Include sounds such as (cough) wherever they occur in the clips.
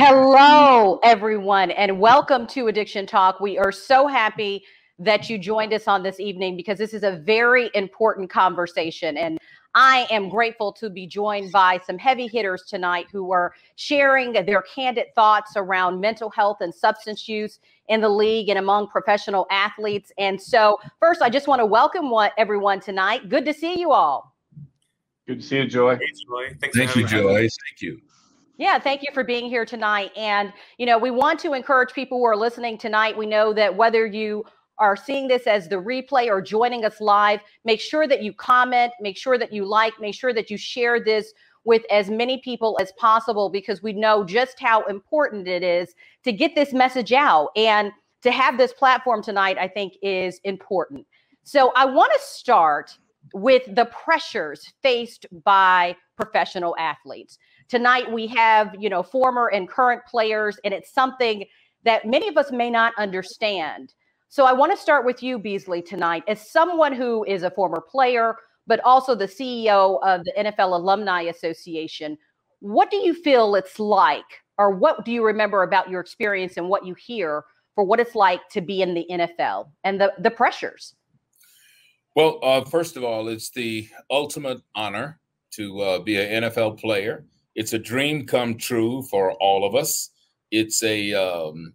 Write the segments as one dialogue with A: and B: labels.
A: Hello, everyone, and welcome to Addiction Talk. We are so happy that you joined us on this evening because this is a very important conversation. And I am grateful to be joined by some heavy hitters tonight who are sharing their candid thoughts around mental health and substance use in the league and among professional athletes. And so, first, I just want to welcome what, everyone tonight. Good to see you all.
B: Good to see you, Joy.
C: Hey, Joy.
D: Thanks Thank you, Joy. Thank you.
A: Yeah, thank you for being here tonight. And, you know, we want to encourage people who are listening tonight. We know that whether you are seeing this as the replay or joining us live, make sure that you comment, make sure that you like, make sure that you share this with as many people as possible because we know just how important it is to get this message out. And to have this platform tonight, I think, is important. So I want to start with the pressures faced by professional athletes tonight we have you know former and current players and it's something that many of us may not understand. So i want to start with you beasley tonight. As someone who is a former player but also the ceo of the nfl alumni association what do you feel it's like or what do you remember about your experience and what you hear for what it's like to be in the nfl and the, the pressures?
D: Well uh, first of all it's the ultimate honor to uh, be an nfl player it's a dream come true for all of us. It's a um,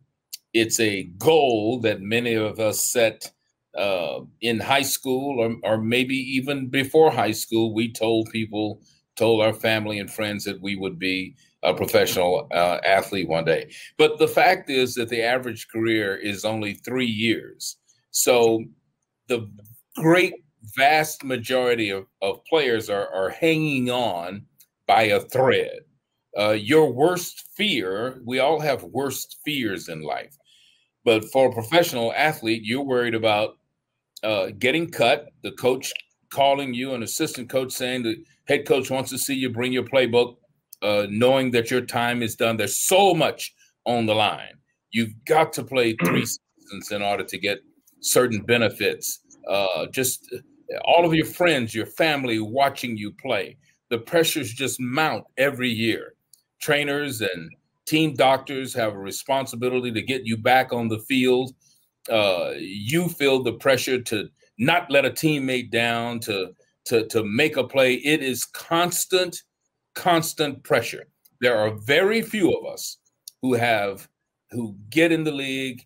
D: it's a goal that many of us set uh, in high school or, or maybe even before high school. We told people, told our family and friends that we would be a professional uh, athlete one day. But the fact is that the average career is only three years. So the great vast majority of, of players are, are hanging on by a thread. Uh, your worst fear, we all have worst fears in life. But for a professional athlete, you're worried about uh, getting cut, the coach calling you, an assistant coach saying the head coach wants to see you bring your playbook, uh, knowing that your time is done. There's so much on the line. You've got to play (clears throat) three seasons in order to get certain benefits. Uh, just all of your friends, your family watching you play the pressures just mount every year. Trainers and team doctors have a responsibility to get you back on the field. Uh, you feel the pressure to not let a teammate down, to to to make a play. It is constant, constant pressure. There are very few of us who have who get in the league,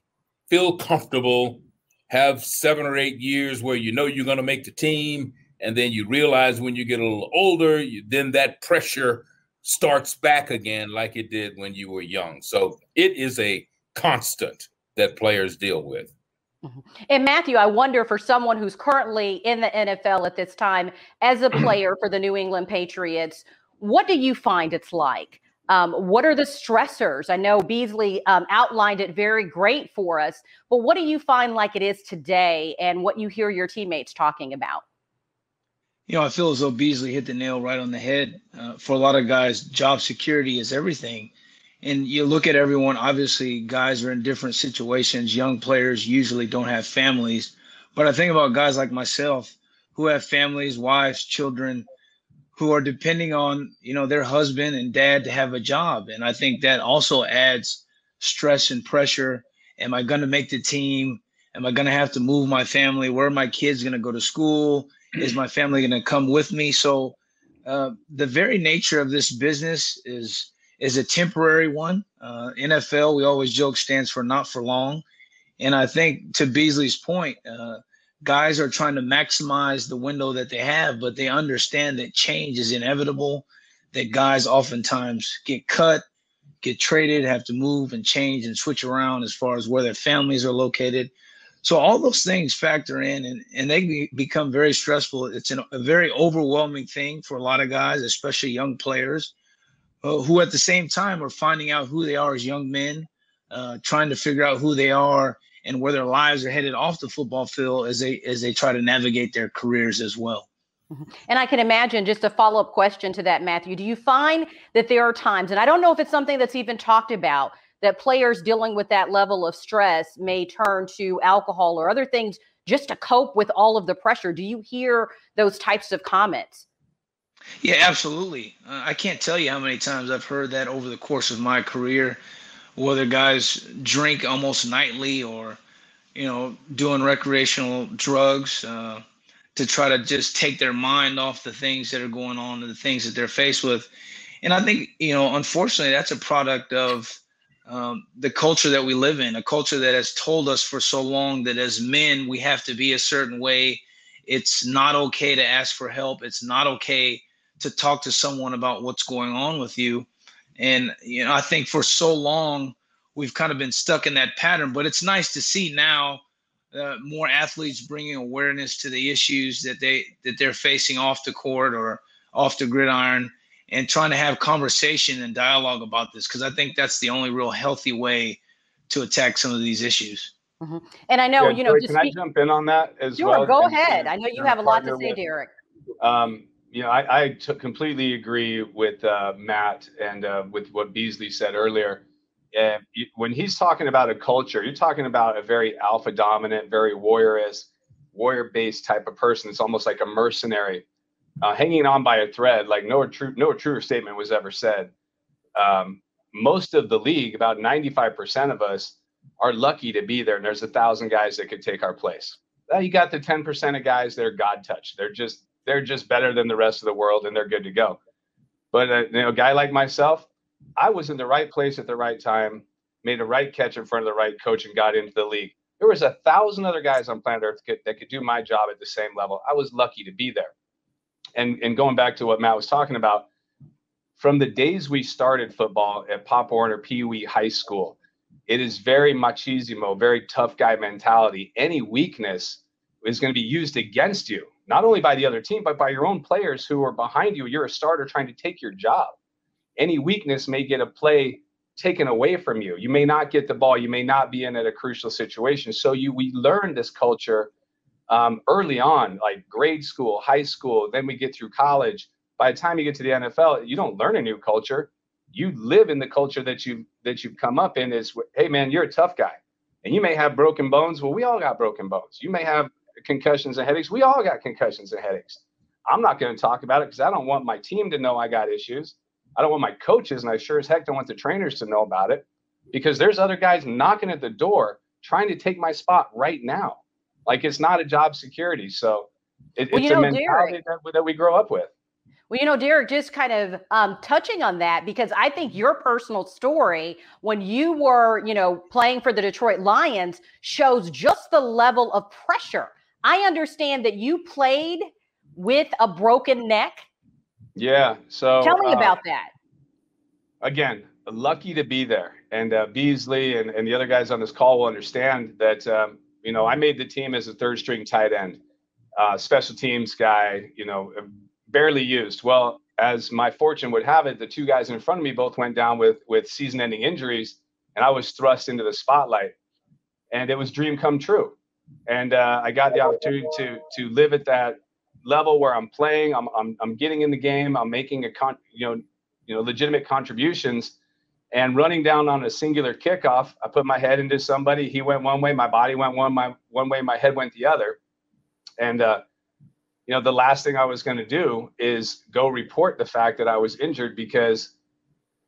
D: feel comfortable, have seven or eight years where you know you're going to make the team, and then you realize when you get a little older you, then that pressure starts back again like it did when you were young so it is a constant that players deal with
A: mm-hmm. and Matthew, I wonder for someone who's currently in the NFL at this time as a (clears throat) player for the New England Patriots, what do you find it's like? Um, what are the stressors? I know Beasley um, outlined it very great for us, but what do you find like it is today and what you hear your teammates talking about?
E: You know, I feel as though Beasley hit the nail right on the head. Uh, for a lot of guys, job security is everything. And you look at everyone, obviously, guys are in different situations. Young players usually don't have families. But I think about guys like myself who have families, wives, children, who are depending on, you know, their husband and dad to have a job. And I think that also adds stress and pressure. Am I going to make the team? Am I going to have to move my family? Where are my kids going to go to school? Is my family going to come with me? So uh, the very nature of this business is is a temporary one. Uh, NFL, we always joke, stands for not for long. And I think to Beasley's point, uh, guys are trying to maximize the window that they have, but they understand that change is inevitable. That guys oftentimes get cut, get traded, have to move and change and switch around as far as where their families are located. So all those things factor in and, and they be, become very stressful. It's an, a very overwhelming thing for a lot of guys, especially young players uh, who at the same time are finding out who they are as young men, uh, trying to figure out who they are and where their lives are headed off the football field as they as they try to navigate their careers as well.
A: Mm-hmm. And I can imagine just a follow up question to that, Matthew. Do you find that there are times, and I don't know if it's something that's even talked about, that players dealing with that level of stress may turn to alcohol or other things just to cope with all of the pressure. Do you hear those types of comments?
E: Yeah, absolutely. Uh, I can't tell you how many times I've heard that over the course of my career, whether guys drink almost nightly or, you know, doing recreational drugs uh, to try to just take their mind off the things that are going on and the things that they're faced with. And I think, you know, unfortunately, that's a product of um, the culture that we live in, a culture that has told us for so long that as men, we have to be a certain way. It's not okay to ask for help. It's not okay to talk to someone about what's going on with you. And, you know, I think for so long, we've kind of been stuck in that pattern, but it's nice to see now uh, more athletes bringing awareness to the issues that they that they're facing off the court or off the gridiron and trying to have conversation and dialogue about this because I think that's the only real healthy way to attack some of these issues.
A: Mm-hmm. And I know, yeah, you know,
B: can speak- I jump in on that as
A: sure,
B: well?
A: Go ahead. I know you have a lot to say, with, Derek.
B: Um, you know, I, I t- completely agree with uh, Matt and uh, with what Beasley said earlier. And you, when he's talking about a culture, you're talking about a very alpha dominant, very warriorist, warrior based type of person. It's almost like a mercenary uh, hanging on by a thread. Like no true, no truer statement was ever said. Um, most of the league, about 95% of us, are lucky to be there. And there's a thousand guys that could take our place. Well, you got the 10% of guys that are God touched. They're just they're just better than the rest of the world and they're good to go. But uh, you know, a guy like myself, I was in the right place at the right time, made a right catch in front of the right coach, and got into the league. There was a thousand other guys on planet Earth that could do my job at the same level. I was lucky to be there. And and going back to what Matt was talking about, from the days we started football at Pop Warner Pee Wee High School, it is very machismo, very tough guy mentality. Any weakness is going to be used against you not only by the other team, but by your own players who are behind you. You're a starter trying to take your job. Any weakness may get a play taken away from you. You may not get the ball. You may not be in at a crucial situation. So you we learn this culture um, early on, like grade school, high school. Then we get through college. By the time you get to the NFL, you don't learn a new culture. You live in the culture that you that you've come up in. Is hey man, you're a tough guy, and you may have broken bones. Well, we all got broken bones. You may have concussions and headaches. We all got concussions and headaches. I'm not going to talk about it because I don't want my team to know I got issues. I don't want my coaches, and I sure as heck don't want the trainers to know about it because there's other guys knocking at the door trying to take my spot right now. Like it's not a job security. So it, well, it's a mentality that, that we grow up with.
A: Well, you know, Derek, just kind of um, touching on that because I think your personal story when you were, you know, playing for the Detroit Lions shows just the level of pressure I understand that you played with a broken neck.
B: Yeah. So
A: tell me uh, about that.
B: Again, lucky to be there. And uh, Beasley and, and the other guys on this call will understand that, um, you know, I made the team as a third string tight end, uh, special teams guy, you know, barely used. Well, as my fortune would have it, the two guys in front of me both went down with with season ending injuries, and I was thrust into the spotlight. And it was dream come true and uh, I got the opportunity to to live at that level where I'm playing. I'm I'm, I'm getting in the game. I'm making a con you know you know legitimate contributions, and running down on a singular kickoff. I put my head into somebody. He went one way. My body went one my one way. My head went the other, and uh, you know the last thing I was going to do is go report the fact that I was injured because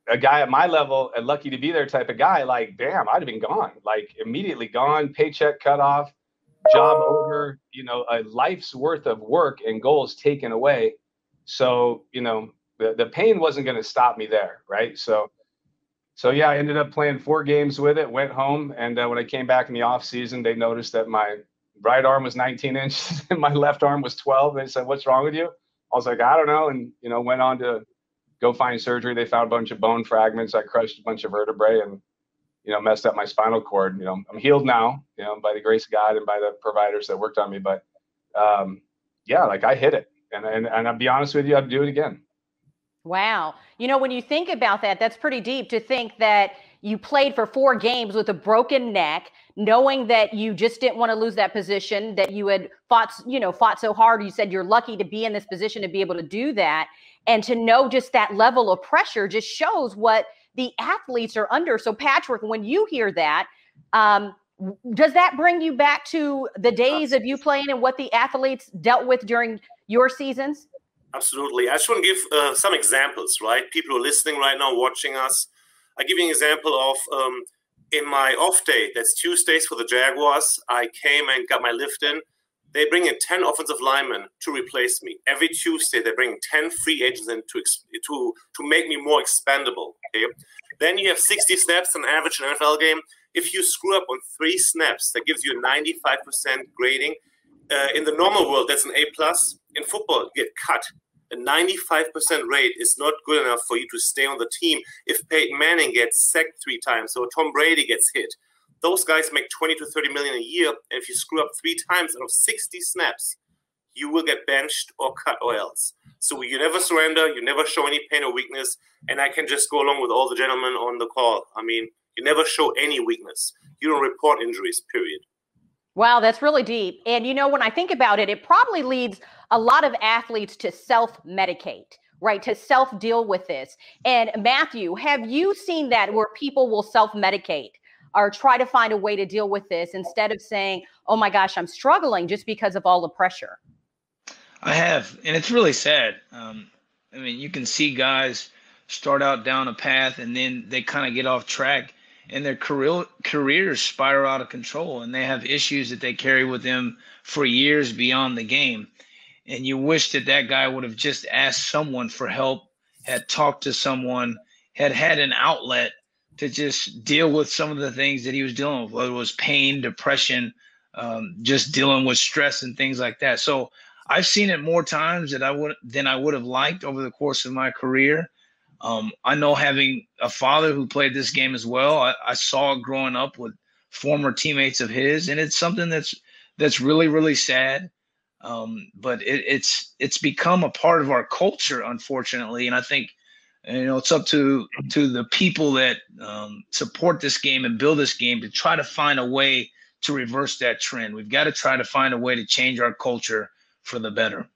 B: a guy at my level, a lucky to be there type of guy, like, damn, I'd have been gone, like immediately gone, paycheck cut off, job over, you know, a life's worth of work and goals taken away. So, you know, the, the pain wasn't going to stop me there. Right. So, so yeah, I ended up playing four games with it, went home. And uh, when I came back in the off season, they noticed that my right arm was 19 inches (laughs) and my left arm was 12. They said, what's wrong with you? I was like, I don't know. And, you know, went on to go find surgery. They found a bunch of bone fragments. I crushed a bunch of vertebrae and you know, messed up my spinal cord. You know, I'm healed now, you know, by the grace of God and by the providers that worked on me. But um, yeah, like I hit it. And, and, and I'll be honest with you, I'd do it again.
A: Wow. You know, when you think about that, that's pretty deep to think that you played for four games with a broken neck, knowing that you just didn't want to lose that position, that you had fought, you know, fought so hard. You said you're lucky to be in this position to be able to do that. And to know just that level of pressure just shows what the athletes are under. So, Patrick, when you hear that, um, does that bring you back to the days of you playing and what the athletes dealt with during your seasons?
C: Absolutely. I just want to give uh, some examples, right? People who are listening right now, watching us. I give you an example of um, in my off day, that's Tuesdays for the Jaguars. I came and got my lift in. They bring in 10 offensive linemen to replace me. Every Tuesday, they bring 10 free agents in to, to, to make me more expendable. Okay? Then you have 60 snaps on average in NFL game. If you screw up on three snaps, that gives you a 95% grading. Uh, in the normal world, that's an A plus. In football, you get cut. A 95% rate is not good enough for you to stay on the team. If Peyton Manning gets sacked three times or Tom Brady gets hit, those guys make 20 to 30 million a year. And if you screw up three times out of 60 snaps, you will get benched or cut or else. So you never surrender, you never show any pain or weakness. And I can just go along with all the gentlemen on the call. I mean, you never show any weakness. You don't report injuries, period.
A: Wow, that's really deep. And you know, when I think about it, it probably leads a lot of athletes to self medicate, right? To self deal with this. And Matthew, have you seen that where people will self medicate? Or try to find a way to deal with this instead of saying, oh my gosh, I'm struggling just because of all the pressure?
E: I have. And it's really sad. Um, I mean, you can see guys start out down a path and then they kind of get off track and their career careers spiral out of control and they have issues that they carry with them for years beyond the game. And you wish that that guy would have just asked someone for help had talked to someone had had an outlet to just deal with some of the things that he was dealing with whether it was pain depression um, just dealing with stress and things like that. So i've seen it more times that i would than i would have liked over the course of my career um, I know having a father who played this game as well. I, I saw it growing up with former teammates of his, and it's something that's that's really really sad. Um, but it, it's it's become a part of our culture, unfortunately, and I think you know it's up to to the people that um, support this game and build this game to try to find a way to reverse that trend. We've got to try to find a way to change our culture for the better.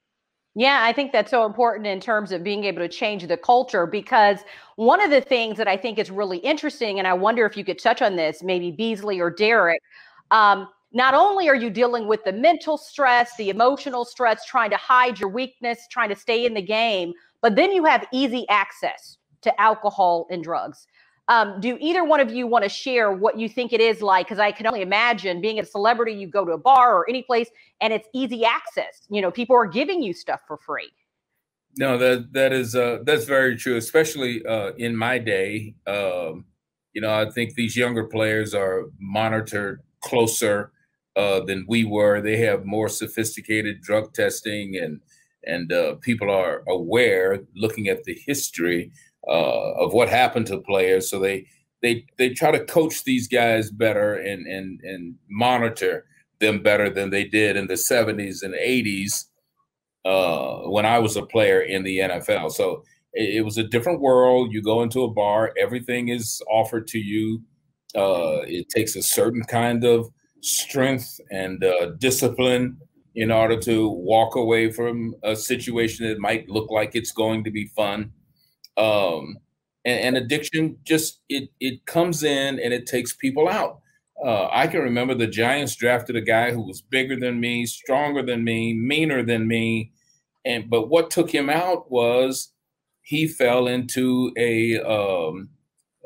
A: Yeah, I think that's so important in terms of being able to change the culture because one of the things that I think is really interesting, and I wonder if you could touch on this, maybe Beasley or Derek. Um, not only are you dealing with the mental stress, the emotional stress, trying to hide your weakness, trying to stay in the game, but then you have easy access to alcohol and drugs. Um, do either one of you want to share what you think it is like? Because I can only imagine being a celebrity, you go to a bar or any place and it's easy access. You know, people are giving you stuff for free.
D: No, that that is uh, that's very true, especially uh, in my day. Um, you know, I think these younger players are monitored closer uh, than we were. They have more sophisticated drug testing, and and uh, people are aware, looking at the history uh, of what happened to players. So they they they try to coach these guys better and and and monitor them better than they did in the 70s and 80s uh, when I was a player in the NFL. So it, it, was a different world. You go into a bar, everything is offered to you. Uh, it takes a certain kind of strength and uh, discipline in order to walk away from a situation that might look like it's going to be fun um, and, and, addiction just it it comes in and it takes people out. Uh, I can remember the Giants drafted a guy who was bigger than me, stronger than me, meaner than me, and but what took him out was he fell into a um,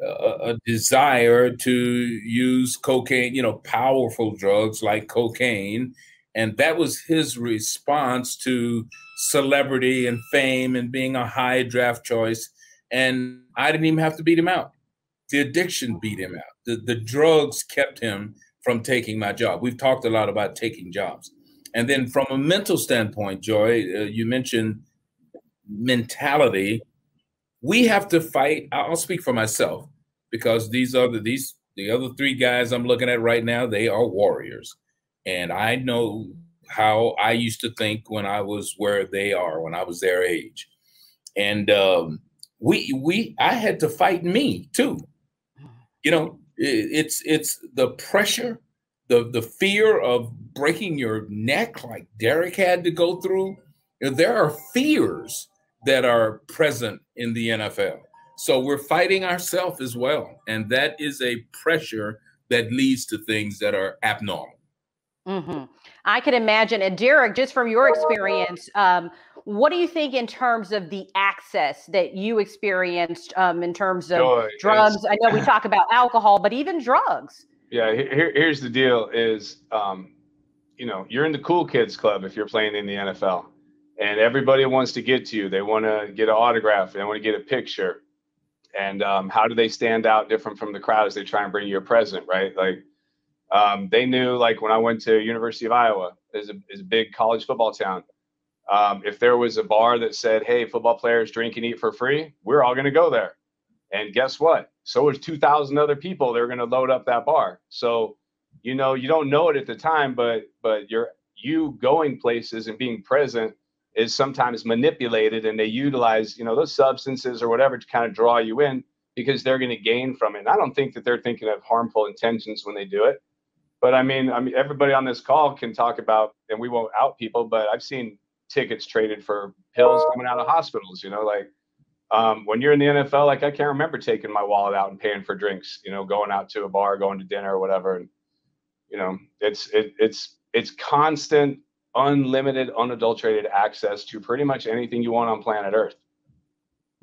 D: a, a desire to use cocaine, you know, powerful drugs like cocaine, and that was his response to celebrity and fame and being a high draft choice and I didn't even have to beat him out. The addiction beat him out. The, the drugs kept him from taking my job. We've talked a lot about taking jobs. And then from a mental standpoint, Joy, uh, you mentioned mentality. We have to fight. I'll speak for myself because these the, these the other three guys I'm looking at right now. They are warriors, and I know how I used to think when I was where they are when I was their age, and um, we we I had to fight me too. You know, it's it's the pressure, the the fear of breaking your neck like Derek had to go through. You know, there are fears that are present in the NFL. So we're fighting ourselves as well. And that is a pressure that leads to things that are abnormal.
A: Mm-hmm. I can imagine. And Derek, just from your experience, um, what do you think in terms of the access that you experienced um, in terms of Joy, drugs? I know we talk about alcohol, but even drugs.
B: Yeah, here, here's the deal: is um, you know you're in the cool kids club if you're playing in the NFL, and everybody wants to get to you. They want to get an autograph. They want to get a picture. And um, how do they stand out different from the crowd as they try and bring you a present, right? Like um, they knew, like when I went to University of Iowa, is a is a big college football town um, if there was a bar that said, "Hey, football players drink and eat for free," we're all going to go there. And guess what? So was 2,000 other people. They're going to load up that bar. So, you know, you don't know it at the time, but but you're you going places and being present is sometimes manipulated, and they utilize you know those substances or whatever to kind of draw you in because they're going to gain from it. And I don't think that they're thinking of harmful intentions when they do it. But I mean, I mean, everybody on this call can talk about, and we won't out people, but I've seen tickets traded for pills coming out of hospitals. You know, like um, when you're in the NFL, like I can't remember taking my wallet out and paying for drinks. You know, going out to a bar, going to dinner or whatever. And you know, it's it, it's it's constant, unlimited, unadulterated access to pretty much anything you want on planet Earth.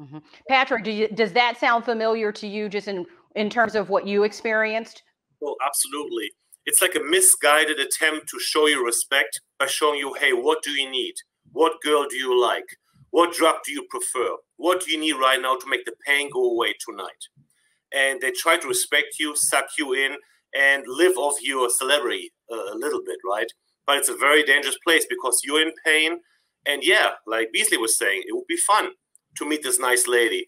A: Mm-hmm. Patrick, do you, does that sound familiar to you, just in in terms of what you experienced?
C: Well, absolutely. It's like a misguided attempt to show you respect by showing you, hey, what do you need? What girl do you like? What drug do you prefer? What do you need right now to make the pain go away tonight? And they try to respect you, suck you in, and live off your celebrity a little bit, right? But it's a very dangerous place because you're in pain. And yeah, like Beasley was saying, it would be fun to meet this nice lady,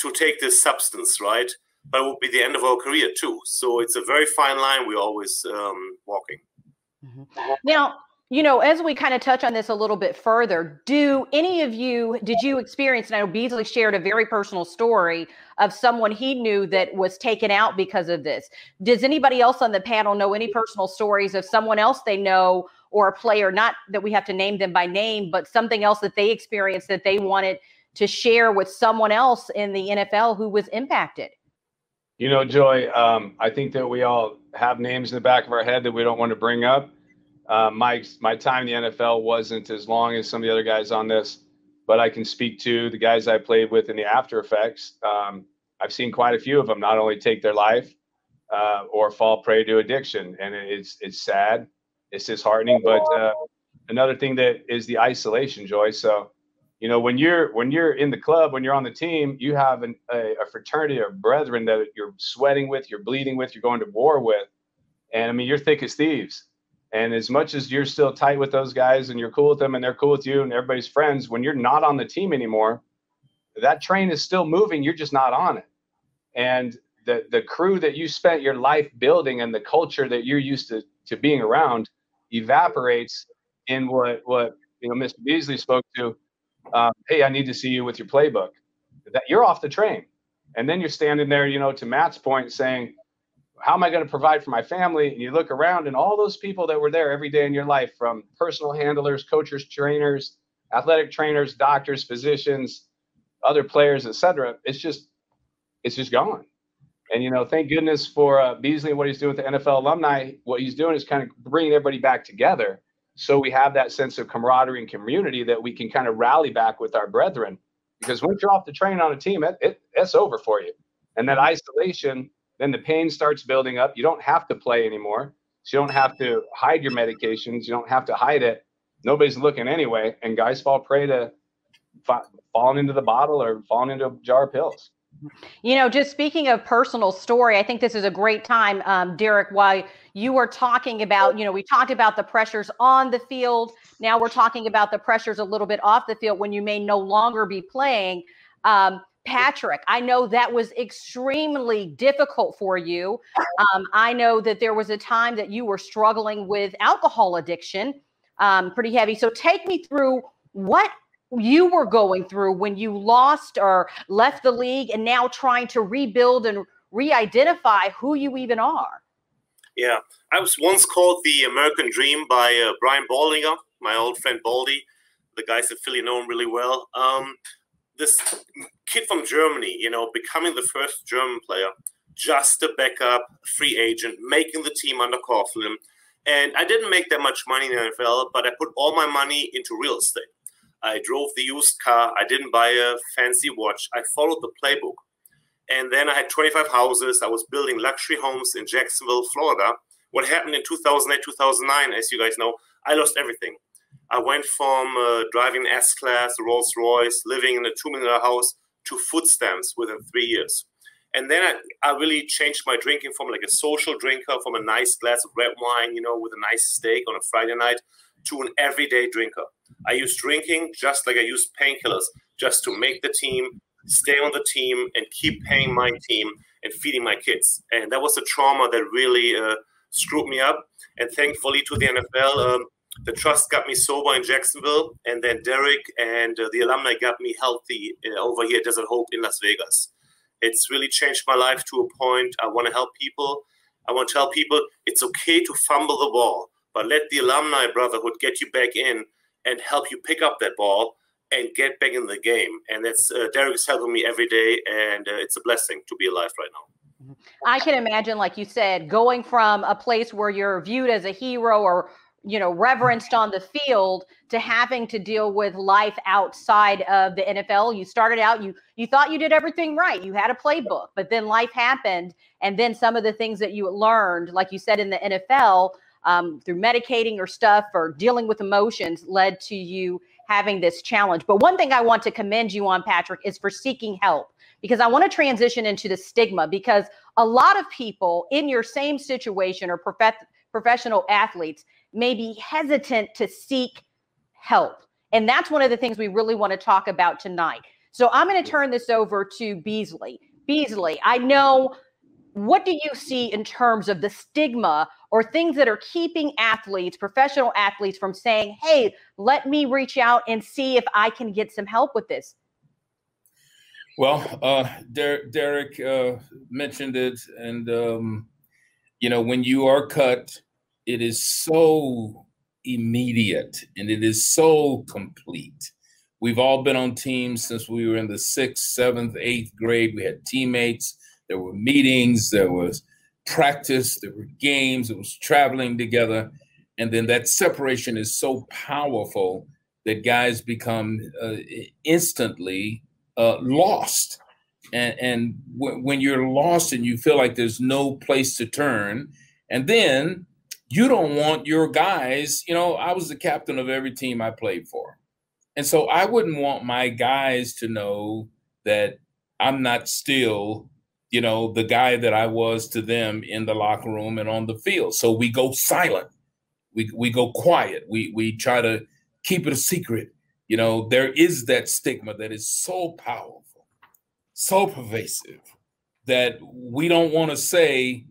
C: to take this substance, right? But it would be the end of our career too. So it's a very fine line we're always um, walking.
A: Mm-hmm. Now, you know, as we kind of touch on this a little bit further, do any of you, did you experience, and I know Beasley shared a very personal story of someone he knew that was taken out because of this. Does anybody else on the panel know any personal stories of someone else they know or a player, not that we have to name them by name, but something else that they experienced that they wanted to share with someone else in the NFL who was impacted?
B: You know, Joy, um, I think that we all have names in the back of our head that we don't want to bring up uh, my my time in the NFL wasn't as long as some of the other guys on this, but I can speak to the guys I played with in the after effects. Um, I've seen quite a few of them not only take their life uh, or fall prey to addiction, and it's it's sad, it's disheartening. But uh, another thing that is the isolation, Joy. So, you know, when you're when you're in the club, when you're on the team, you have an, a, a fraternity of brethren that you're sweating with, you're bleeding with, you're going to war with, and I mean, you're thick as thieves and as much as you're still tight with those guys and you're cool with them and they're cool with you and everybody's friends, when you're not on the team anymore, that train is still moving. You're just not on it. And the the crew that you spent your life building and the culture that you're used to to being around evaporates in what what you know Mr. Beasley spoke to. Um, hey, I need to see you with your playbook. That you're off the train, and then you're standing there, you know, to Matt's point, saying, how am I going to provide for my family? And you look around and all those people that were there every day in your life, from personal handlers, coaches, trainers, athletic trainers, doctors, physicians, other players, etc. It's just, it's just gone. And you know, thank goodness for uh, Beasley and what he's doing with the NFL alumni. What he's doing is kind of bringing everybody back together, so we have that sense of camaraderie and community that we can kind of rally back with our brethren. Because once you're off the train on a team, it, it it's over for you. And that isolation then the pain starts building up. You don't have to play anymore. So you don't have to hide your medications. You don't have to hide it. Nobody's looking anyway. And guys fall prey to fa- falling into the bottle or falling into a jar of pills.
A: You know, just speaking of personal story, I think this is a great time, um, Derek, while you were talking about, you know, we talked about the pressures on the field. Now we're talking about the pressures a little bit off the field when you may no longer be playing. Um, Patrick, I know that was extremely difficult for you. Um, I know that there was a time that you were struggling with alcohol addiction, um, pretty heavy. So take me through what you were going through when you lost or left the league and now trying to rebuild and re identify who you even are.
C: Yeah, I was once called the American Dream by uh, Brian Baldinger, my old friend Baldy. The guys at Philly know him really well. Um, this kid from Germany, you know, becoming the first German player, just a backup, free agent, making the team under Coughlin. And I didn't make that much money in the NFL, but I put all my money into real estate. I drove the used car. I didn't buy a fancy watch. I followed the playbook. And then I had 25 houses. I was building luxury homes in Jacksonville, Florida. What happened in 2008, 2009, as you guys know, I lost everything. I went from uh, driving S Class, Rolls Royce, living in a $2 million house to food stamps within three years. And then I, I really changed my drinking from like a social drinker, from a nice glass of red wine, you know, with a nice steak on a Friday night, to an everyday drinker. I use drinking just like I use painkillers, just to make the team, stay on the team, and keep paying my team and feeding my kids. And that was a trauma that really uh, screwed me up. And thankfully to the NFL, um, the trust got me sober in Jacksonville, and then Derek and uh, the alumni got me healthy uh, over here at Desert Hope in Las Vegas. It's really changed my life to a point. I want to help people. I want to tell people it's okay to fumble the ball, but let the alumni brotherhood get you back in and help you pick up that ball and get back in the game. And that's uh, Derek is helping me every day, and uh, it's a blessing to be alive right now.
A: I can imagine, like you said, going from a place where you're viewed as a hero or you know reverenced on the field to having to deal with life outside of the NFL. You started out you you thought you did everything right. You had a playbook, but then life happened and then some of the things that you learned like you said in the NFL um, through medicating or stuff or dealing with emotions led to you having this challenge. But one thing I want to commend you on Patrick is for seeking help because I want to transition into the stigma because a lot of people in your same situation or prof- professional athletes may be hesitant to seek help. And that's one of the things we really want to talk about tonight. So I'm going to turn this over to Beasley. Beasley, I know what do you see in terms of the stigma or things that are keeping athletes, professional athletes, from saying, hey, let me reach out and see if I can get some help with this?
D: Well, uh, Der- Derek uh, mentioned it. And, um, you know, when you are cut, it is so immediate and it is so complete. We've all been on teams since we were in the sixth, seventh, eighth grade. We had teammates, there were meetings, there was practice, there were games, it was traveling together. And then that separation is so powerful that guys become uh, instantly uh, lost. And, and w- when you're lost and you feel like there's no place to turn, and then you don't want your guys, you know, I was the captain of every team I played for. And so I wouldn't want my guys to know that I'm not still, you know, the guy that I was to them in the locker room and on the field. So we go silent. We we go quiet. We we try to keep it a secret. You know, there is that stigma that is so powerful, so pervasive that we don't want to say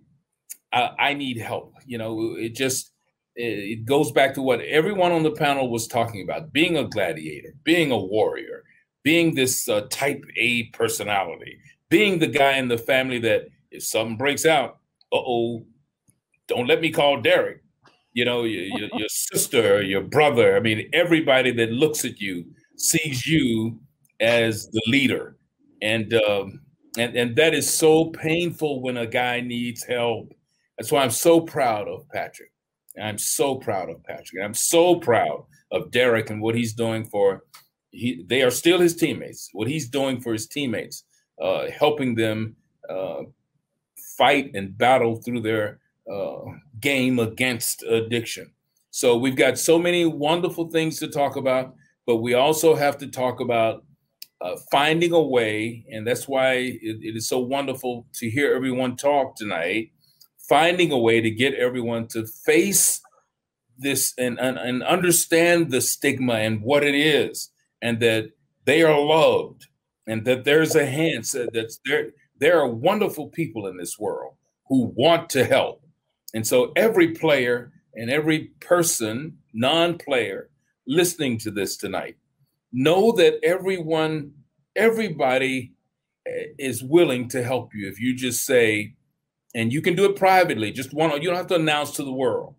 D: I, I need help. You know, it just it goes back to what everyone on the panel was talking about: being a gladiator, being a warrior, being this uh, type A personality, being the guy in the family that if something breaks out, uh oh, don't let me call Derek. You know, your, (laughs) your, sister, your brother. I mean, everybody that looks at you sees you as the leader, and um, and and that is so painful when a guy needs help that's why I'm so proud of Patrick. And I'm so proud of Patrick. And I'm so proud of Derek and what he's doing for he they are still his teammates. What he's doing for his teammates, uh, helping them uh, fight and battle through their uh, game against addiction. So we've got so many wonderful things to talk about, but we also have to talk about uh, finding a way, and that's why it, it is so wonderful to hear everyone talk tonight finding a way to get everyone to face this and, and, and understand the stigma and what it is, and that they are loved, and that there's a hand that's there. There are wonderful people in this world who want to help. And so every player and every person, non-player, listening to this tonight, know that everyone, everybody eh, is willing to help you if you just say, and you can do it privately. Just one, you don't have to announce to the world.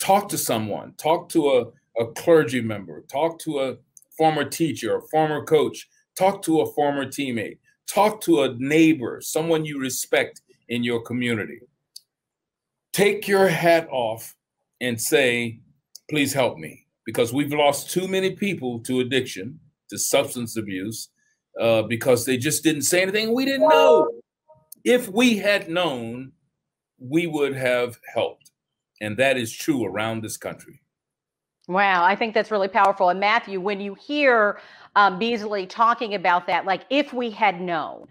D: Talk to someone, talk to a, a clergy member, talk to a former teacher, a former coach, talk to a former teammate, talk to a neighbor, someone you respect in your community. Take your hat off and say, please help me. because we've lost too many people to addiction, to substance abuse, uh, because they just didn't say anything. We didn't know. If we had known, we would have helped. And that is true around this country.
A: Wow, I think that's really powerful. And Matthew, when you hear um, Beasley talking about that, like if we had known,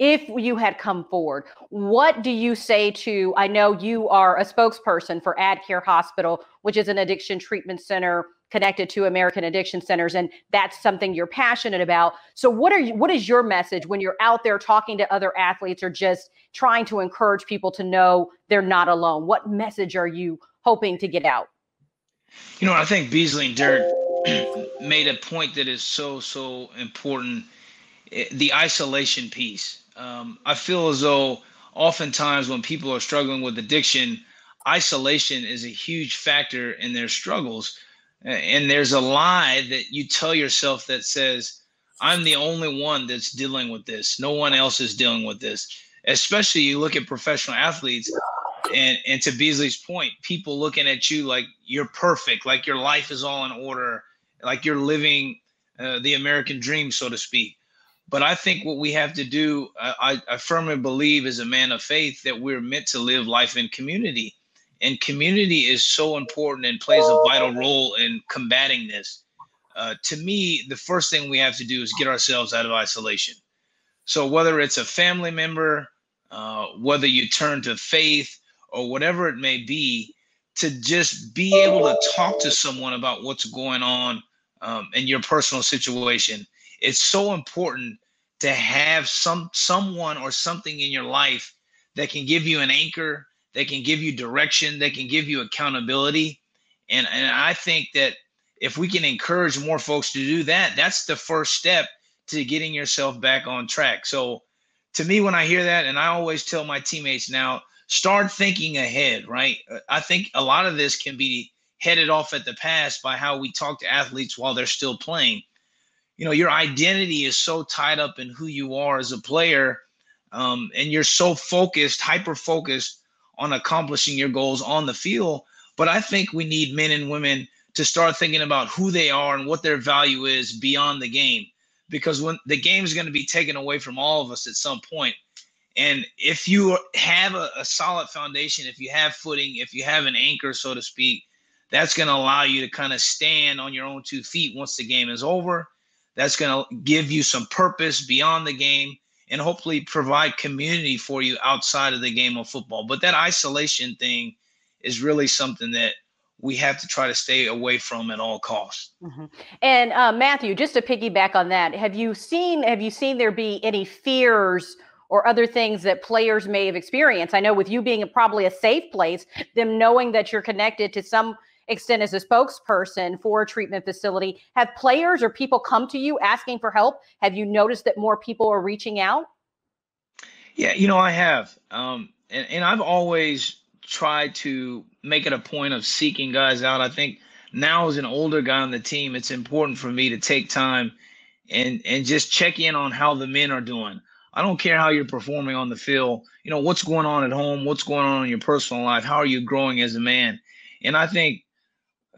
A: if you had come forward, what do you say to? I know you are a spokesperson for AdCare Hospital, which is an addiction treatment center connected to American Addiction Centers, and that's something you're passionate about. So, what are you? What is your message when you're out there talking to other athletes or just trying to encourage people to know they're not alone? What message are you hoping to get out?
E: You know, I think Beasley and Derek (clears throat) made a point that is so so important: eh, the isolation piece um, I feel as though oftentimes when people are struggling with addiction, isolation is a huge factor in their struggles. And there's a lie that you tell yourself that says, I'm the only one that's dealing with this. No one else is dealing with this. Especially you look at professional athletes, and, and to Beasley's point, people looking at you like you're perfect, like your life is all in order, like you're living uh, the American dream, so to speak. But I think what we have to do, I, I firmly believe as a man of faith that we're meant to live life in community. And community is so important and plays a vital role in combating this. Uh, to me, the first thing we have to do is get ourselves out of isolation. So, whether it's a family member, uh, whether you turn to faith, or whatever it may be, to just be able to talk to someone about what's going on um, in your personal situation it's so important to have some someone or something in your life that can give you an anchor, that can give you direction, that can give you accountability. And, and I think that if we can encourage more folks to do that, that's the first step to getting yourself back on track. So to me, when I hear that, and I always tell my teammates now, start thinking ahead, right? I think a lot of this can be headed off at the pass by how we talk to athletes while they're still playing you know your identity is so tied up in who you are as a player um, and you're so focused hyper focused on accomplishing your goals on the field but i think we need men and women to start thinking about who they are and what their value is beyond the game. Because when the game is going to be taken away from all of us at some point. And if you have a, a solid foundation if you have footing if you have an anchor so to speak that's going to allow you to kind of stand on your own two feet once the game is over. That's going to give you some purpose beyond the game and hopefully provide community for you outside of the game of football. But that isolation thing is really something that we have to try to stay away from at all costs.
A: Mm-hmm. And uh, Matthew, just to piggyback on that, have you seen have you seen there be any fears or other things that players may have experienced? I know with you being a, probably a safe place, them knowing that you're connected to some extent as a spokesperson for a treatment facility. Have players or people come to you asking for help? Have you noticed that more people are reaching out?
E: Yeah, you know, I have. Um, and, and I've always tried to make it a point of seeking guys out. I think now as an older guy on the team, it's important for me to take time and and just check in on how the men are doing. I don't care how you're performing on the field. You know, what's going on at home, what's going on in your personal life, how are you growing as a man? And I think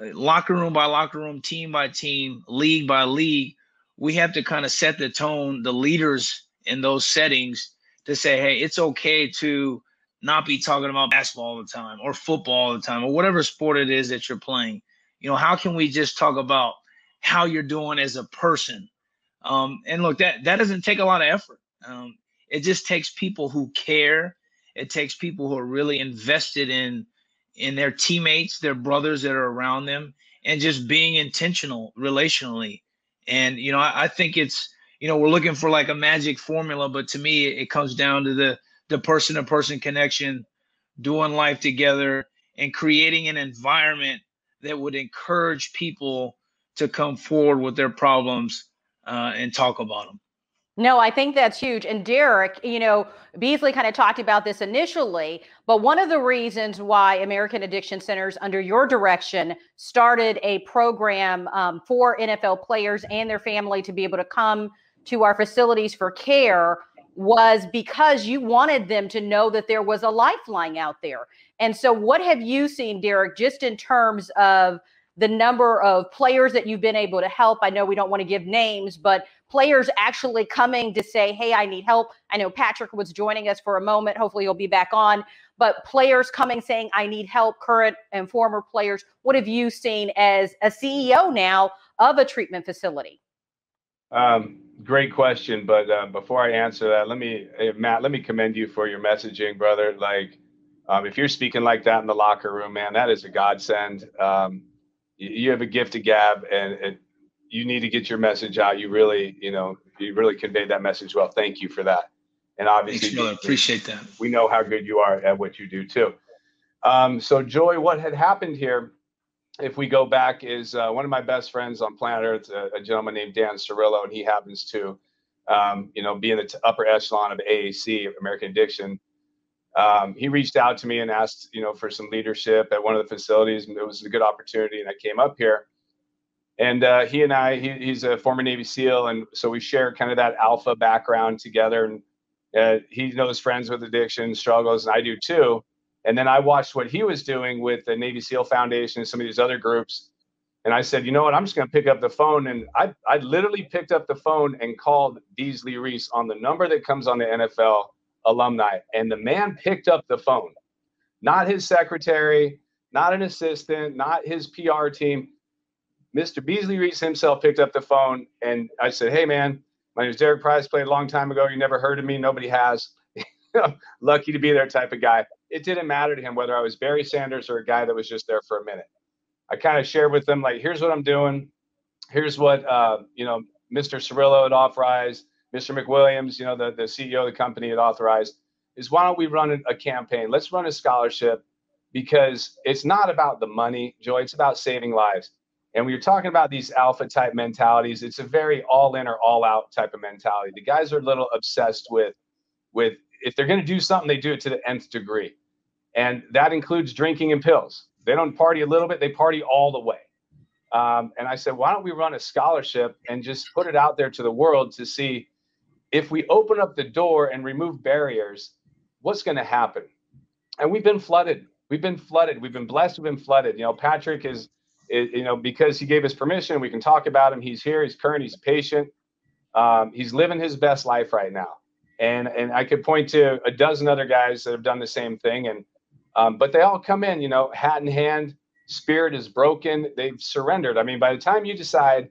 E: locker room by locker room, team by team, league by league, we have to kind of set the tone, the leaders in those settings to say, hey, it's okay to not be talking about basketball all the time or football all the time or whatever sport it is that you're playing. You know, how can we just talk about how you're doing as a person? Um, and look, that that doesn't take a lot of effort. Um, it just takes people who care. It takes people who are really invested in in their teammates, their brothers that are around them, and just being intentional relationally. And you know, I, I think it's you know we're looking for like a magic formula, but to me, it comes down to the the person to person connection, doing life together, and creating an environment that would encourage people to come forward with their problems uh, and talk about them.
A: No, I think that's huge. And Derek, you know, Beasley kind of talked about this initially, but one of the reasons why American Addiction Centers, under your direction, started a program um, for NFL players and their family to be able to come to our facilities for care was because you wanted them to know that there was a lifeline out there. And so, what have you seen, Derek, just in terms of the number of players that you've been able to help. I know we don't want to give names, but players actually coming to say, Hey, I need help. I know Patrick was joining us for a moment. Hopefully, he'll be back on. But players coming saying, I need help, current and former players. What have you seen as a CEO now of a treatment facility?
B: Um, great question. But uh, before I answer that, let me, Matt, let me commend you for your messaging, brother. Like, um, if you're speaking like that in the locker room, man, that is a godsend. Um, you have a gift of gab, and, and you need to get your message out. You really, you know, you really conveyed that message well. Thank you for that. And obviously,
E: Thanks, brother. appreciate that.
B: We know how good you are at what you do too. Um, so, Joy, what had happened here, if we go back, is uh, one of my best friends on planet Earth, a, a gentleman named Dan Cirillo, and he happens to, um, you know, be in the t- upper echelon of AAC, American Addiction um, he reached out to me and asked, you know, for some leadership at one of the facilities, it was a good opportunity. And I came up here, and uh, he and I, he, he's a former Navy SEAL, and so we share kind of that alpha background together. And uh, he knows friends with addiction struggles, and I do too. And then I watched what he was doing with the Navy SEAL Foundation and some of these other groups. And I said, you know what? I'm just going to pick up the phone. And I, I literally picked up the phone and called Beasley Reese on the number that comes on the NFL alumni. And the man picked up the phone, not his secretary, not an assistant, not his PR team. Mr. Beasley Reese himself picked up the phone and I said, Hey, man, my name is Derek Price, played a long time ago. You never heard of me. Nobody has. (laughs) Lucky to be there type of guy. It didn't matter to him whether I was Barry Sanders or a guy that was just there for a minute. I kind of shared with them, like, here's what I'm doing. Here's what, uh, you know, Mr. Cirillo had authorized. Mr. McWilliams, you know, the, the CEO of the company had authorized, is why don't we run a campaign? Let's run a scholarship because it's not about the money, Joy, it's about saving lives. And when you're talking about these alpha type mentalities, it's a very all in or all out type of mentality. The guys are a little obsessed with, with if they're going to do something, they do it to the nth degree. And that includes drinking and pills. They don't party a little bit, they party all the way. Um, and I said, why don't we run a scholarship and just put it out there to the world to see if we open up the door and remove barriers, what's going to happen? And we've been flooded. We've been flooded. We've been blessed. We've been flooded. You know, Patrick is, is you know, because he gave us permission, we can talk about him. He's here. He's current. He's patient. Um, he's living his best life right now. And and I could point to a dozen other guys that have done the same thing. And um, but they all come in, you know, hat in hand. Spirit is broken. They've surrendered. I mean, by the time you decide,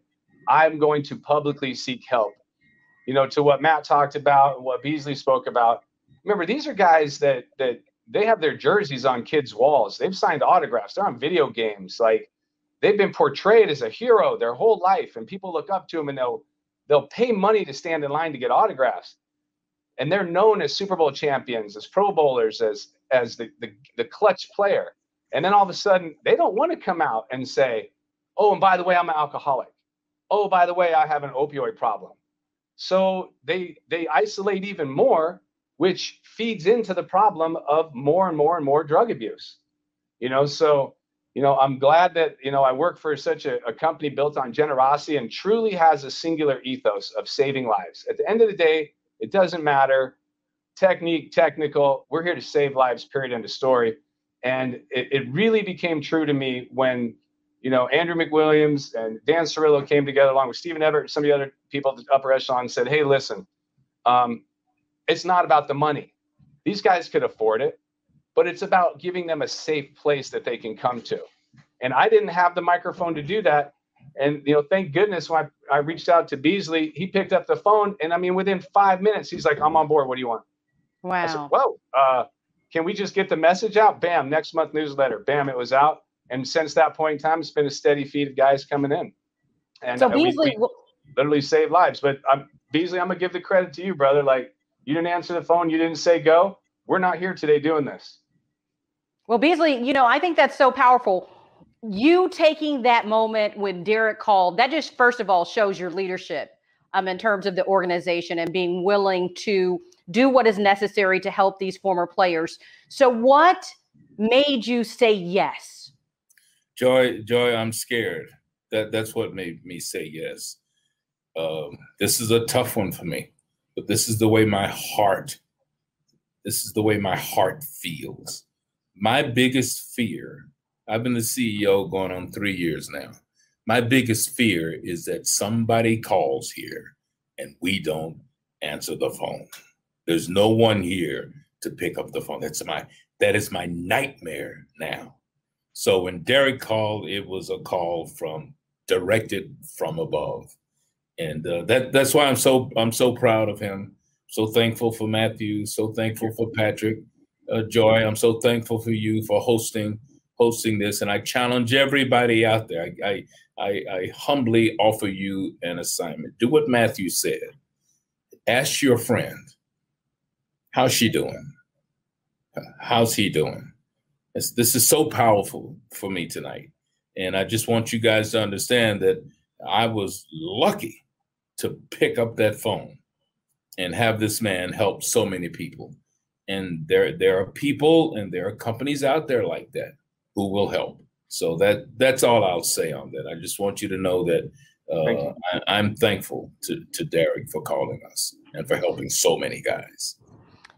B: I'm going to publicly seek help you know, to what Matt talked about and what Beasley spoke about. Remember, these are guys that that they have their jerseys on kids' walls. They've signed autographs. They're on video games. Like they've been portrayed as a hero their whole life, and people look up to them and they'll they'll pay money to stand in line to get autographs. And they're known as Super Bowl champions, as Pro Bowlers, as as the the, the clutch player. And then all of a sudden, they don't want to come out and say, "Oh, and by the way, I'm an alcoholic. Oh, by the way, I have an opioid problem." So they they isolate even more, which feeds into the problem of more and more and more drug abuse. You know, so you know, I'm glad that you know I work for such a, a company built on generosity and truly has a singular ethos of saving lives. At the end of the day, it doesn't matter technique, technical. We're here to save lives. Period. End of story. And it, it really became true to me when you know, Andrew McWilliams and Dan Cirillo came together along with Stephen Everett, and some of the other people at the upper echelon, and said, "Hey, listen, um, it's not about the money. These guys could afford it, but it's about giving them a safe place that they can come to." And I didn't have the microphone to do that. And you know, thank goodness when I, I reached out to Beasley, he picked up the phone, and I mean, within five minutes, he's like, "I'm on board. What do you want?"
A: Wow.
B: I said, "Whoa, uh, can we just get the message out?" Bam, next month newsletter. Bam, it was out and since that point in time, it's been a steady feed of guys coming in. And
A: so Beasley we, we
B: literally saved lives. But I'm, Beasley, I'm gonna give the credit to you, brother. Like you didn't answer the phone, you didn't say go. We're not here today doing this.
A: Well, Beasley, you know, I think that's so powerful. You taking that moment when Derek called, that just first of all shows your leadership um, in terms of the organization and being willing to do what is necessary to help these former players. So, what made you say yes?
D: Joy, Joy, I'm scared. That that's what made me say yes. Um, this is a tough one for me, but this is the way my heart. This is the way my heart feels. My biggest fear I've been the CEO going on three years now. My biggest fear is that somebody calls here and we don't answer the phone. There's no one here to pick up the phone. That's my that is my nightmare now. So when Derek called, it was a call from directed from above, and uh, that that's why I'm so I'm so proud of him. So thankful for Matthew. So thankful for Patrick. Uh, Joy, I'm so thankful for you for hosting hosting this, and I challenge everybody out there. I, I I, I humbly offer you an assignment. Do what Matthew said. Ask your friend, how's she doing? How's he doing? This, this is so powerful for me tonight. And I just want you guys to understand that I was lucky to pick up that phone and have this man help so many people. And there, there are people and there are companies out there like that who will help. So that that's all I'll say on that. I just want you to know that uh, I, I'm thankful to, to Derek for calling us and for helping so many guys.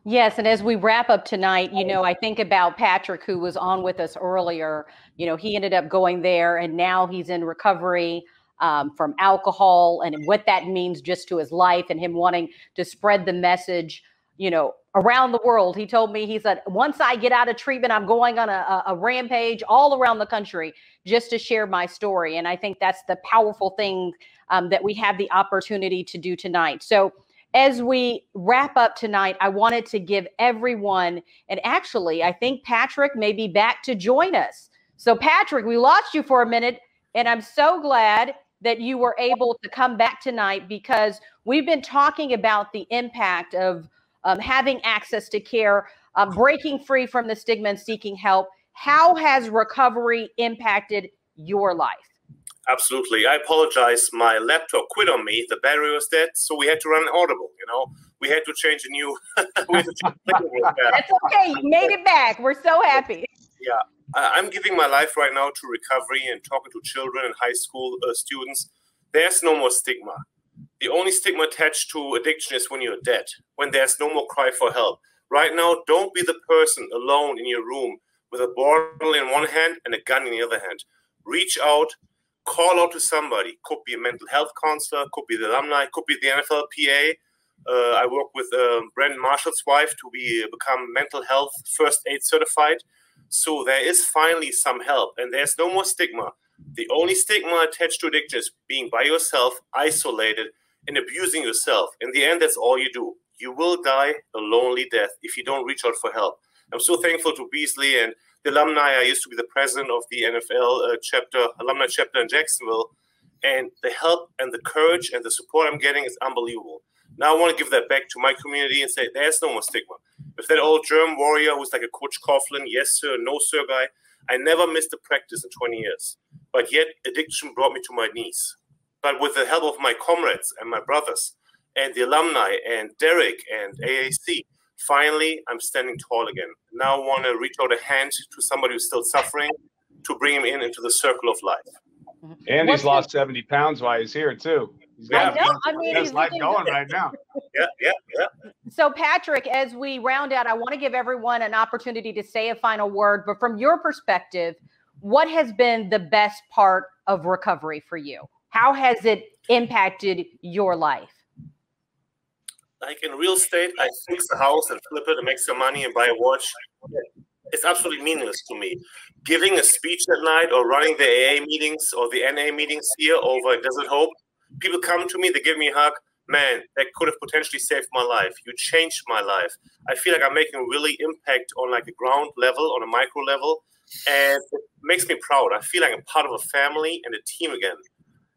A: Yes, and as we wrap up tonight, you know, I think about Patrick, who was on with us earlier. You know, he ended up going there, and now he's in recovery um, from alcohol, and what that means just to his life, and him wanting to spread the message. You know, around the world. He told me, he said, once I get out of treatment, I'm going on a, a, rampage all around the country just to share my story. And I think that's the powerful thing um, that we have the opportunity to do tonight. So, as we wrap up tonight, I wanted to give everyone, and actually, I think Patrick may be back to join us. So, Patrick, we lost you for a minute, and I'm so glad that you were able to come back tonight because we've been talking about the impact of um, having access to care, uh, breaking free from the stigma and seeking help. How has recovery impacted your life?
C: Absolutely. I apologize. My laptop quit on me. The battery was dead, so we had to run Audible. You know, we had to change a new. (laughs) (laughs)
A: That's okay. You made it back. We're so happy.
C: Yeah, I'm giving my life right now to recovery and talking to children and high school uh, students. There's no more stigma. The only stigma attached to addiction is when you're dead, when there's no more cry for help. Right now, don't be the person alone in your room with a bottle in one hand and a gun in the other hand. Reach out, call out to somebody. Could be a mental health counselor, could be the alumni, could be the NFLPA. Uh, I work with uh, Brandon Marshall's wife to be become mental health first aid certified. So there is finally some help, and there's no more stigma. The only stigma attached to addiction is being by yourself, isolated, and abusing yourself. In the end, that's all you do. You will die a lonely death if you don't reach out for help. I'm so thankful to Beasley and the alumni. I used to be the president of the NFL uh, chapter, alumni chapter in Jacksonville, and the help and the courage and the support I'm getting is unbelievable. Now I want to give that back to my community and say there's no more stigma. If that old German warrior who's like a Coach Coughlin, yes sir, no sir guy, I never missed a practice in 20 years. But yet addiction brought me to my knees. But with the help of my comrades and my brothers and the alumni and Derek and AAC, finally I'm standing tall again. Now I want to reach out a hand to somebody who's still suffering to bring him in into the circle of life. Mm-hmm.
B: And he's lost 70 pounds while he's here too. He's
A: got I know. I mean,
B: he's life going right now.
C: Yeah, yeah, yeah.
A: So, Patrick, as we round out, I want to give everyone an opportunity to say a final word. But from your perspective, what has been the best part of recovery for you? How has it impacted your life?
C: Like in real estate, I fix a house and flip it and make some money and buy a watch. It's absolutely meaningless to me. Giving a speech at night or running the AA meetings or the NA meetings here over in Desert Hope, people come to me, they give me a hug. Man, that could have potentially saved my life. You changed my life. I feel like I'm making really impact on like a ground level, on a micro level, and it makes me proud. I feel like I'm part of a family and a team again.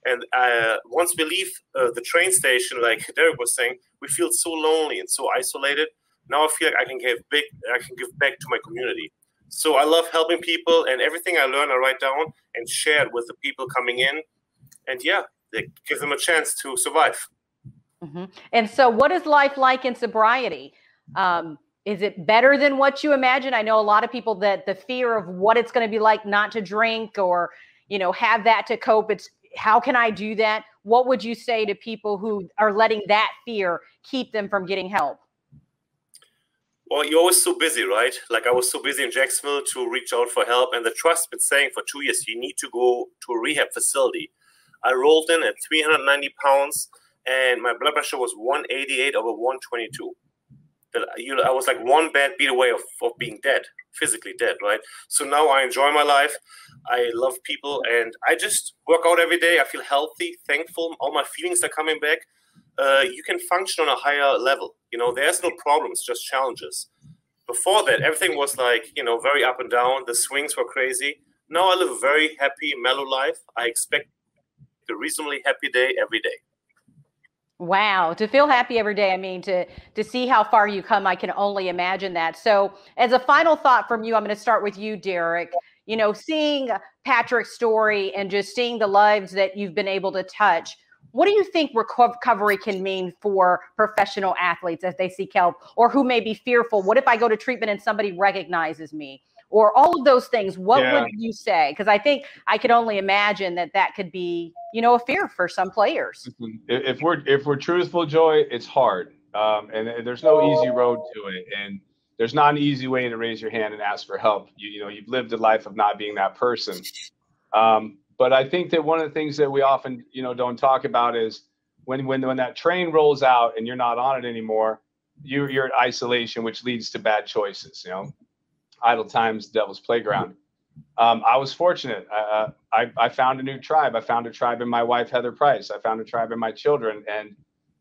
C: And uh, once we leave uh, the train station, like (laughs) Derek was saying, we feel so lonely and so isolated. Now I feel like I can give big, I can give back to my community. So I love helping people, and everything I learn, I write down and share it with the people coming in. And yeah, they give them a chance to survive.
A: Mm-hmm. And so, what is life like in sobriety? Um, is it better than what you imagine? I know a lot of people that the fear of what it's going to be like not to drink or you know have that to cope. It's how can I do that? What would you say to people who are letting that fear keep them from getting help?
C: Well, you're always so busy, right? Like I was so busy in Jacksonville to reach out for help, and the trust been saying for two years you need to go to a rehab facility. I rolled in at 390 pounds, and my blood pressure was 188 over 122. I was like one bad beat away of, of being dead, physically dead, right? So now I enjoy my life. I love people, and I just work out every day. I feel healthy, thankful. All my feelings are coming back uh, you can function on a higher level. You know, there's no problems, just challenges. Before that, everything was like, you know, very up and down. The swings were crazy. Now I live a very happy, mellow life. I expect a reasonably happy day every day.
A: Wow, to feel happy every day. I mean, to to see how far you come, I can only imagine that. So, as a final thought from you, I'm going to start with you, Derek. You know, seeing Patrick's story and just seeing the lives that you've been able to touch what do you think recovery can mean for professional athletes as they seek help or who may be fearful? What if I go to treatment and somebody recognizes me? Or all of those things, what yeah. would you say? Because I think I could only imagine that that could be, you know, a fear for some players.
B: If we're if we're truthful, Joy, it's hard, um, and there's no easy road to it, and there's not an easy way to raise your hand and ask for help. You, you know, you've lived a life of not being that person. Um, but I think that one of the things that we often, you know, don't talk about is when when when that train rolls out and you're not on it anymore, you you're in isolation, which leads to bad choices. You know, idle times, devil's playground. Um, I was fortunate. Uh, I I found a new tribe. I found a tribe in my wife Heather Price. I found a tribe in my children, and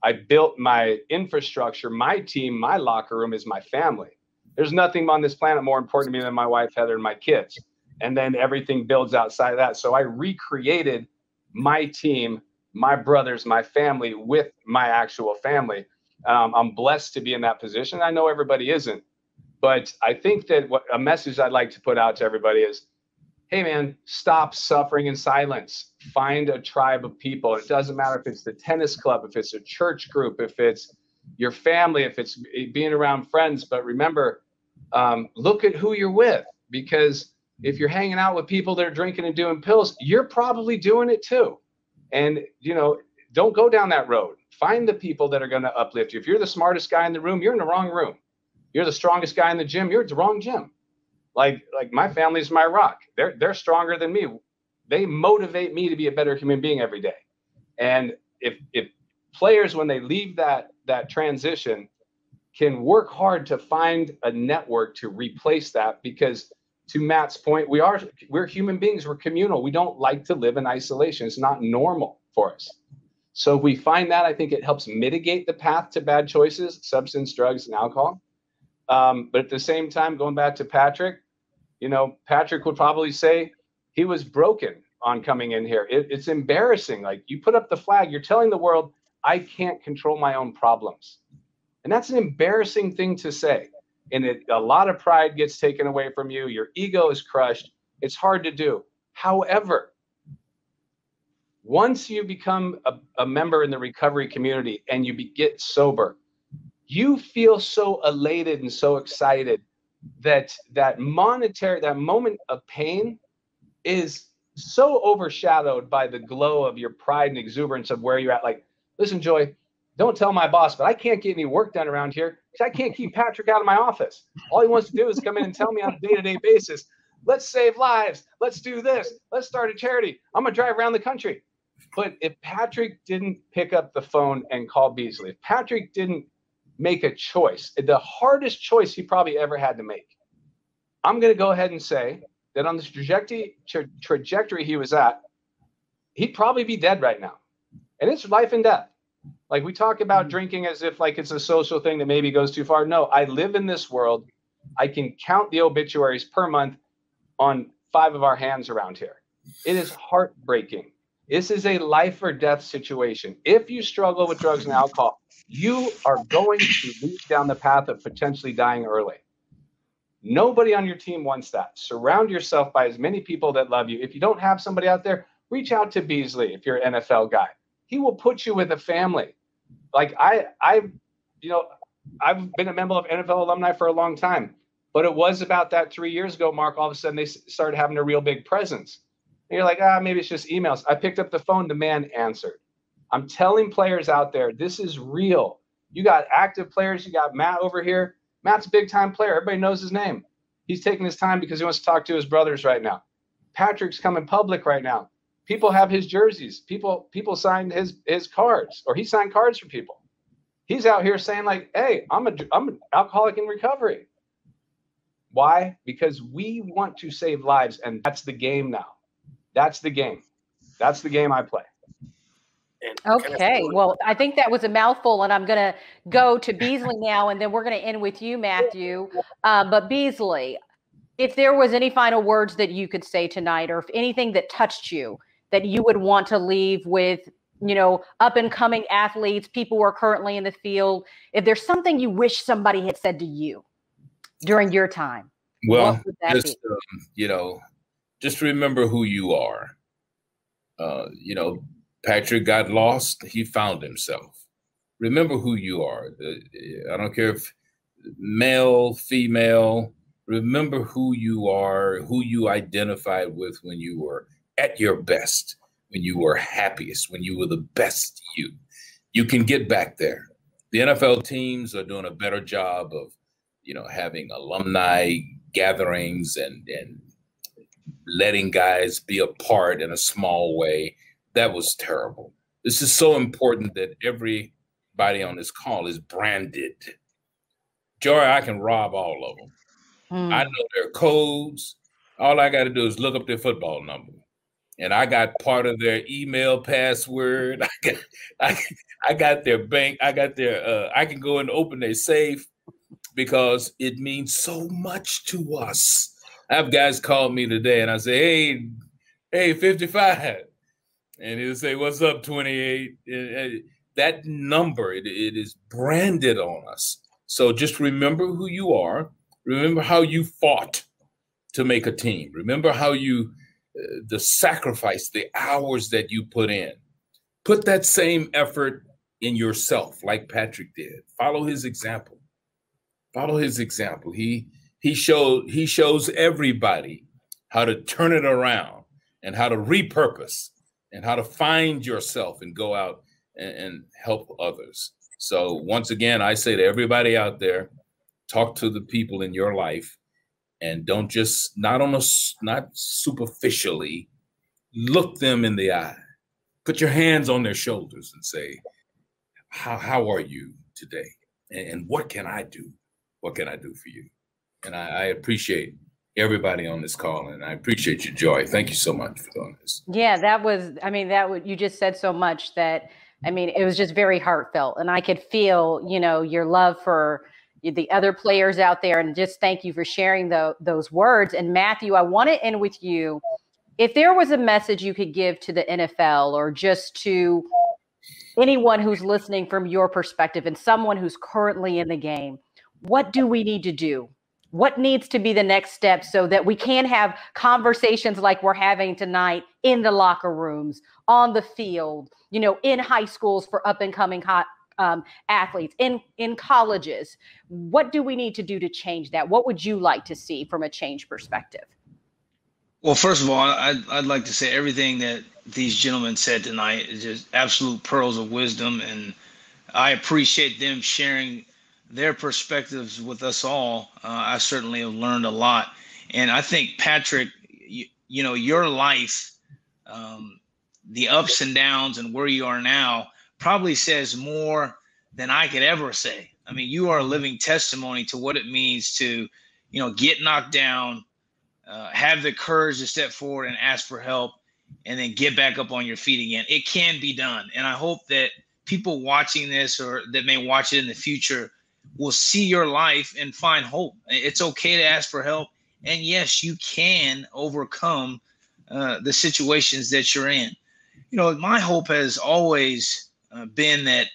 B: I built my infrastructure. My team, my locker room is my family. There's nothing on this planet more important to me than my wife Heather and my kids and then everything builds outside of that. So I recreated my team, my brothers, my family with my actual family. Um, I'm blessed to be in that position. I know everybody isn't, but I think that what a message I'd like to put out to everybody is, hey man, stop suffering in silence. Find a tribe of people. It doesn't matter if it's the tennis club, if it's a church group, if it's your family, if it's being around friends. But remember, um, look at who you're with because if you're hanging out with people that are drinking and doing pills, you're probably doing it too. And, you know, don't go down that road. Find the people that are going to uplift you. If you're the smartest guy in the room, you're in the wrong room. You're the strongest guy in the gym, you're at the wrong gym. Like like my family's my rock. They're they're stronger than me. They motivate me to be a better human being every day. And if if players when they leave that that transition can work hard to find a network to replace that because to Matt's point, we are we're human beings. We're communal. We don't like to live in isolation. It's not normal for us. So if we find that, I think it helps mitigate the path to bad choices, substance, drugs, and alcohol. Um, but at the same time, going back to Patrick, you know, Patrick would probably say he was broken on coming in here. It, it's embarrassing. Like you put up the flag, you're telling the world, I can't control my own problems. And that's an embarrassing thing to say and it, a lot of pride gets taken away from you. Your ego is crushed. It's hard to do. However, once you become a, a member in the recovery community and you be, get sober, you feel so elated and so excited that that monetary that moment of pain is so overshadowed by the glow of your pride and exuberance of where you're at. Like, listen, Joy, don't tell my boss, but I can't get any work done around here because I can't keep Patrick out of my office. All he wants to do is come in and tell me on a day to day basis, let's save lives. Let's do this. Let's start a charity. I'm going to drive around the country. But if Patrick didn't pick up the phone and call Beasley, if Patrick didn't make a choice, the hardest choice he probably ever had to make, I'm going to go ahead and say that on the trajectory, tra- trajectory he was at, he'd probably be dead right now. And it's life and death. Like we talk about mm-hmm. drinking as if like it's a social thing that maybe goes too far. No, I live in this world. I can count the obituaries per month on five of our hands around here. It is heartbreaking. This is a life or death situation. If you struggle with drugs and alcohol, you are going to lead down the path of potentially dying early. Nobody on your team wants that. Surround yourself by as many people that love you. If you don't have somebody out there, reach out to Beasley if you're an NFL guy. He will put you with a family like I I you know I've been a member of NFL alumni for a long time, but it was about that three years ago, Mark. All of a sudden they started having a real big presence. And you're like, ah, maybe it's just emails. I picked up the phone, the man answered. I'm telling players out there, this is real. You got active players, you got Matt over here. Matt's a big time player. Everybody knows his name. He's taking his time because he wants to talk to his brothers right now. Patrick's coming public right now. People have his jerseys. People people signed his his cards, or he signed cards for people. He's out here saying like, "Hey, I'm a I'm an alcoholic in recovery." Why? Because we want to save lives, and that's the game now. That's the game. That's the game I play.
A: Okay. Well, I think that was a mouthful, and I'm going to go to Beasley (laughs) now, and then we're going to end with you, Matthew. Um, but Beasley, if there was any final words that you could say tonight, or if anything that touched you that you would want to leave with, you know, up and coming athletes, people who are currently in the field, if there's something you wish somebody had said to you during your time,
D: well, just um, you know, just remember who you are. Uh, you know, Patrick got lost, he found himself. Remember who you are. I don't care if male, female, remember who you are, who you identified with when you were at your best, when you were happiest, when you were the best you. You can get back there. The NFL teams are doing a better job of, you know, having alumni gatherings and and letting guys be a part in a small way that was terrible. This is so important that everybody on this call is branded. Joy, I can rob all of them. Mm. I know their codes. All I got to do is look up their football number. And I got part of their email password. (laughs) I got, I, I got their bank. I got their. Uh, I can go and open their safe because it means so much to us. I have guys call me today, and I say, "Hey, hey, fifty-five and he'll say, "What's up, 28?" That number it, it is branded on us. So just remember who you are. Remember how you fought to make a team. Remember how you the sacrifice, the hours that you put in. Put that same effort in yourself, like Patrick did. Follow his example. Follow his example. He he showed he shows everybody how to turn it around and how to repurpose and how to find yourself and go out and, and help others. So once again, I say to everybody out there, talk to the people in your life and don't just not on a not superficially look them in the eye put your hands on their shoulders and say how, how are you today and, and what can i do what can i do for you and I, I appreciate everybody on this call and I appreciate your joy. Thank you so much for doing this.
A: Yeah, that was I mean that would you just said so much that I mean it was just very heartfelt and I could feel, you know, your love for the other players out there and just thank you for sharing the, those words and Matthew, I want to end with you. If there was a message you could give to the NFL or just to anyone who's listening from your perspective and someone who's currently in the game, what do we need to do what needs to be the next step so that we can have conversations like we're having tonight in the locker rooms on the field you know in high schools for up and coming hot um, athletes in in colleges what do we need to do to change that? What would you like to see from a change perspective?
E: Well first of all I'd, I'd like to say everything that these gentlemen said tonight is just absolute pearls of wisdom and i appreciate them sharing their perspectives with us all, uh, I certainly have learned a lot. And I think, Patrick, you, you know, your life, um, the ups and downs and where you are now probably says more than I could ever say. I mean, you are a living testimony to what it means to, you know, get knocked down, uh, have the courage to step forward and ask for help, and then get back up on your feet again. It can be done. And I hope that people watching this or that may watch it in the future will see your life and find hope. It's okay to ask for help. And yes, you can overcome uh, the situations that you're in. You know, my hope has always uh, been that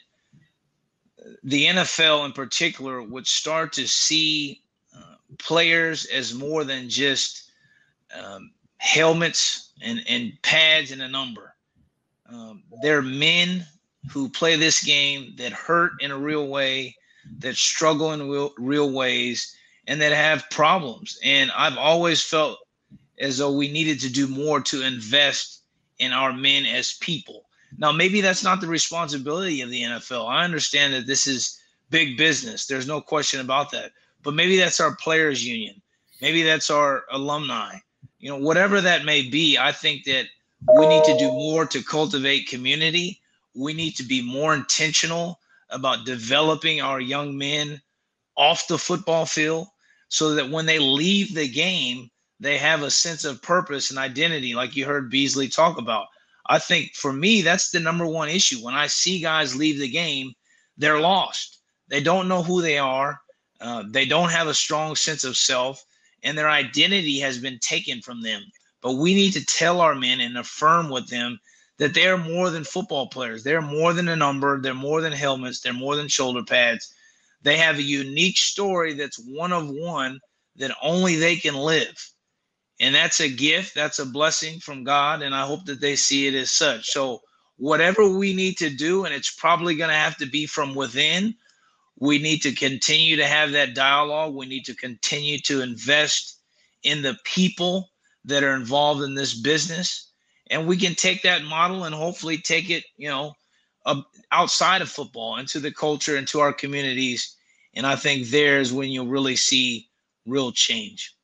E: the NFL in particular would start to see uh, players as more than just um, helmets and, and pads and a number. Um, they're men who play this game that hurt in a real way that struggle in real, real ways and that have problems. And I've always felt as though we needed to do more to invest in our men as people. Now, maybe that's not the responsibility of the NFL. I understand that this is big business. There's no question about that. but maybe that's our players union. Maybe that's our alumni. You know, whatever that may be, I think that we need to do more to cultivate community. We need to be more intentional about developing our young men off the football field so that when they leave the game, they have a sense of purpose and identity, like you heard Beasley talk about. I think for me, that's the number one issue. When I see guys leave the game, they're lost. They don't know who they are. Uh, they don't have a strong sense of self, and their identity has been taken from them. But we need to tell our men and affirm with them that they're more than football players. They're more than a number. They're more than helmets. They're more than shoulder pads. They have a unique story that's one of one that only they can live. And that's a gift, that's a blessing from God. And I hope that they see it as such. So, whatever we need to do, and it's probably going to have to be from within, we need to continue to have that dialogue. We need to continue to invest in the people that are involved in this business. And we can take that model and hopefully take it, you know, outside of football into the culture, into our communities. And I think there's when you'll really see real change.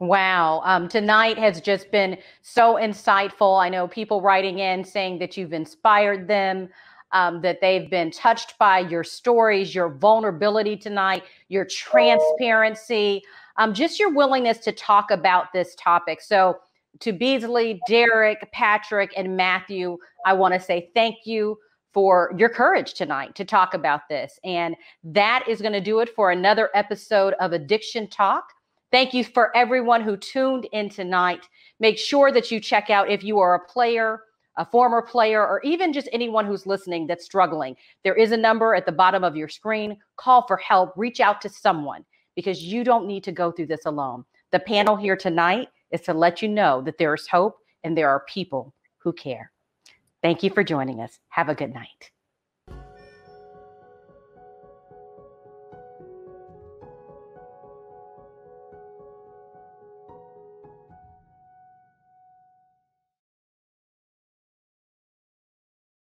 A: Wow. Um, tonight has just been so insightful. I know people writing in saying that you've inspired them, um, that they've been touched by your stories, your vulnerability tonight, your transparency, um, just your willingness to talk about this topic. So, to Beasley, Derek, Patrick, and Matthew, I want to say thank you for your courage tonight to talk about this. And that is going to do it for another episode of Addiction Talk. Thank you for everyone who tuned in tonight. Make sure that you check out if you are a player, a former player, or even just anyone who's listening that's struggling. There is a number at the bottom of your screen. Call for help, reach out to someone because you don't need to go through this alone. The panel here tonight is to let you know that there is hope and there are people who care. Thank you for joining us. Have a good night.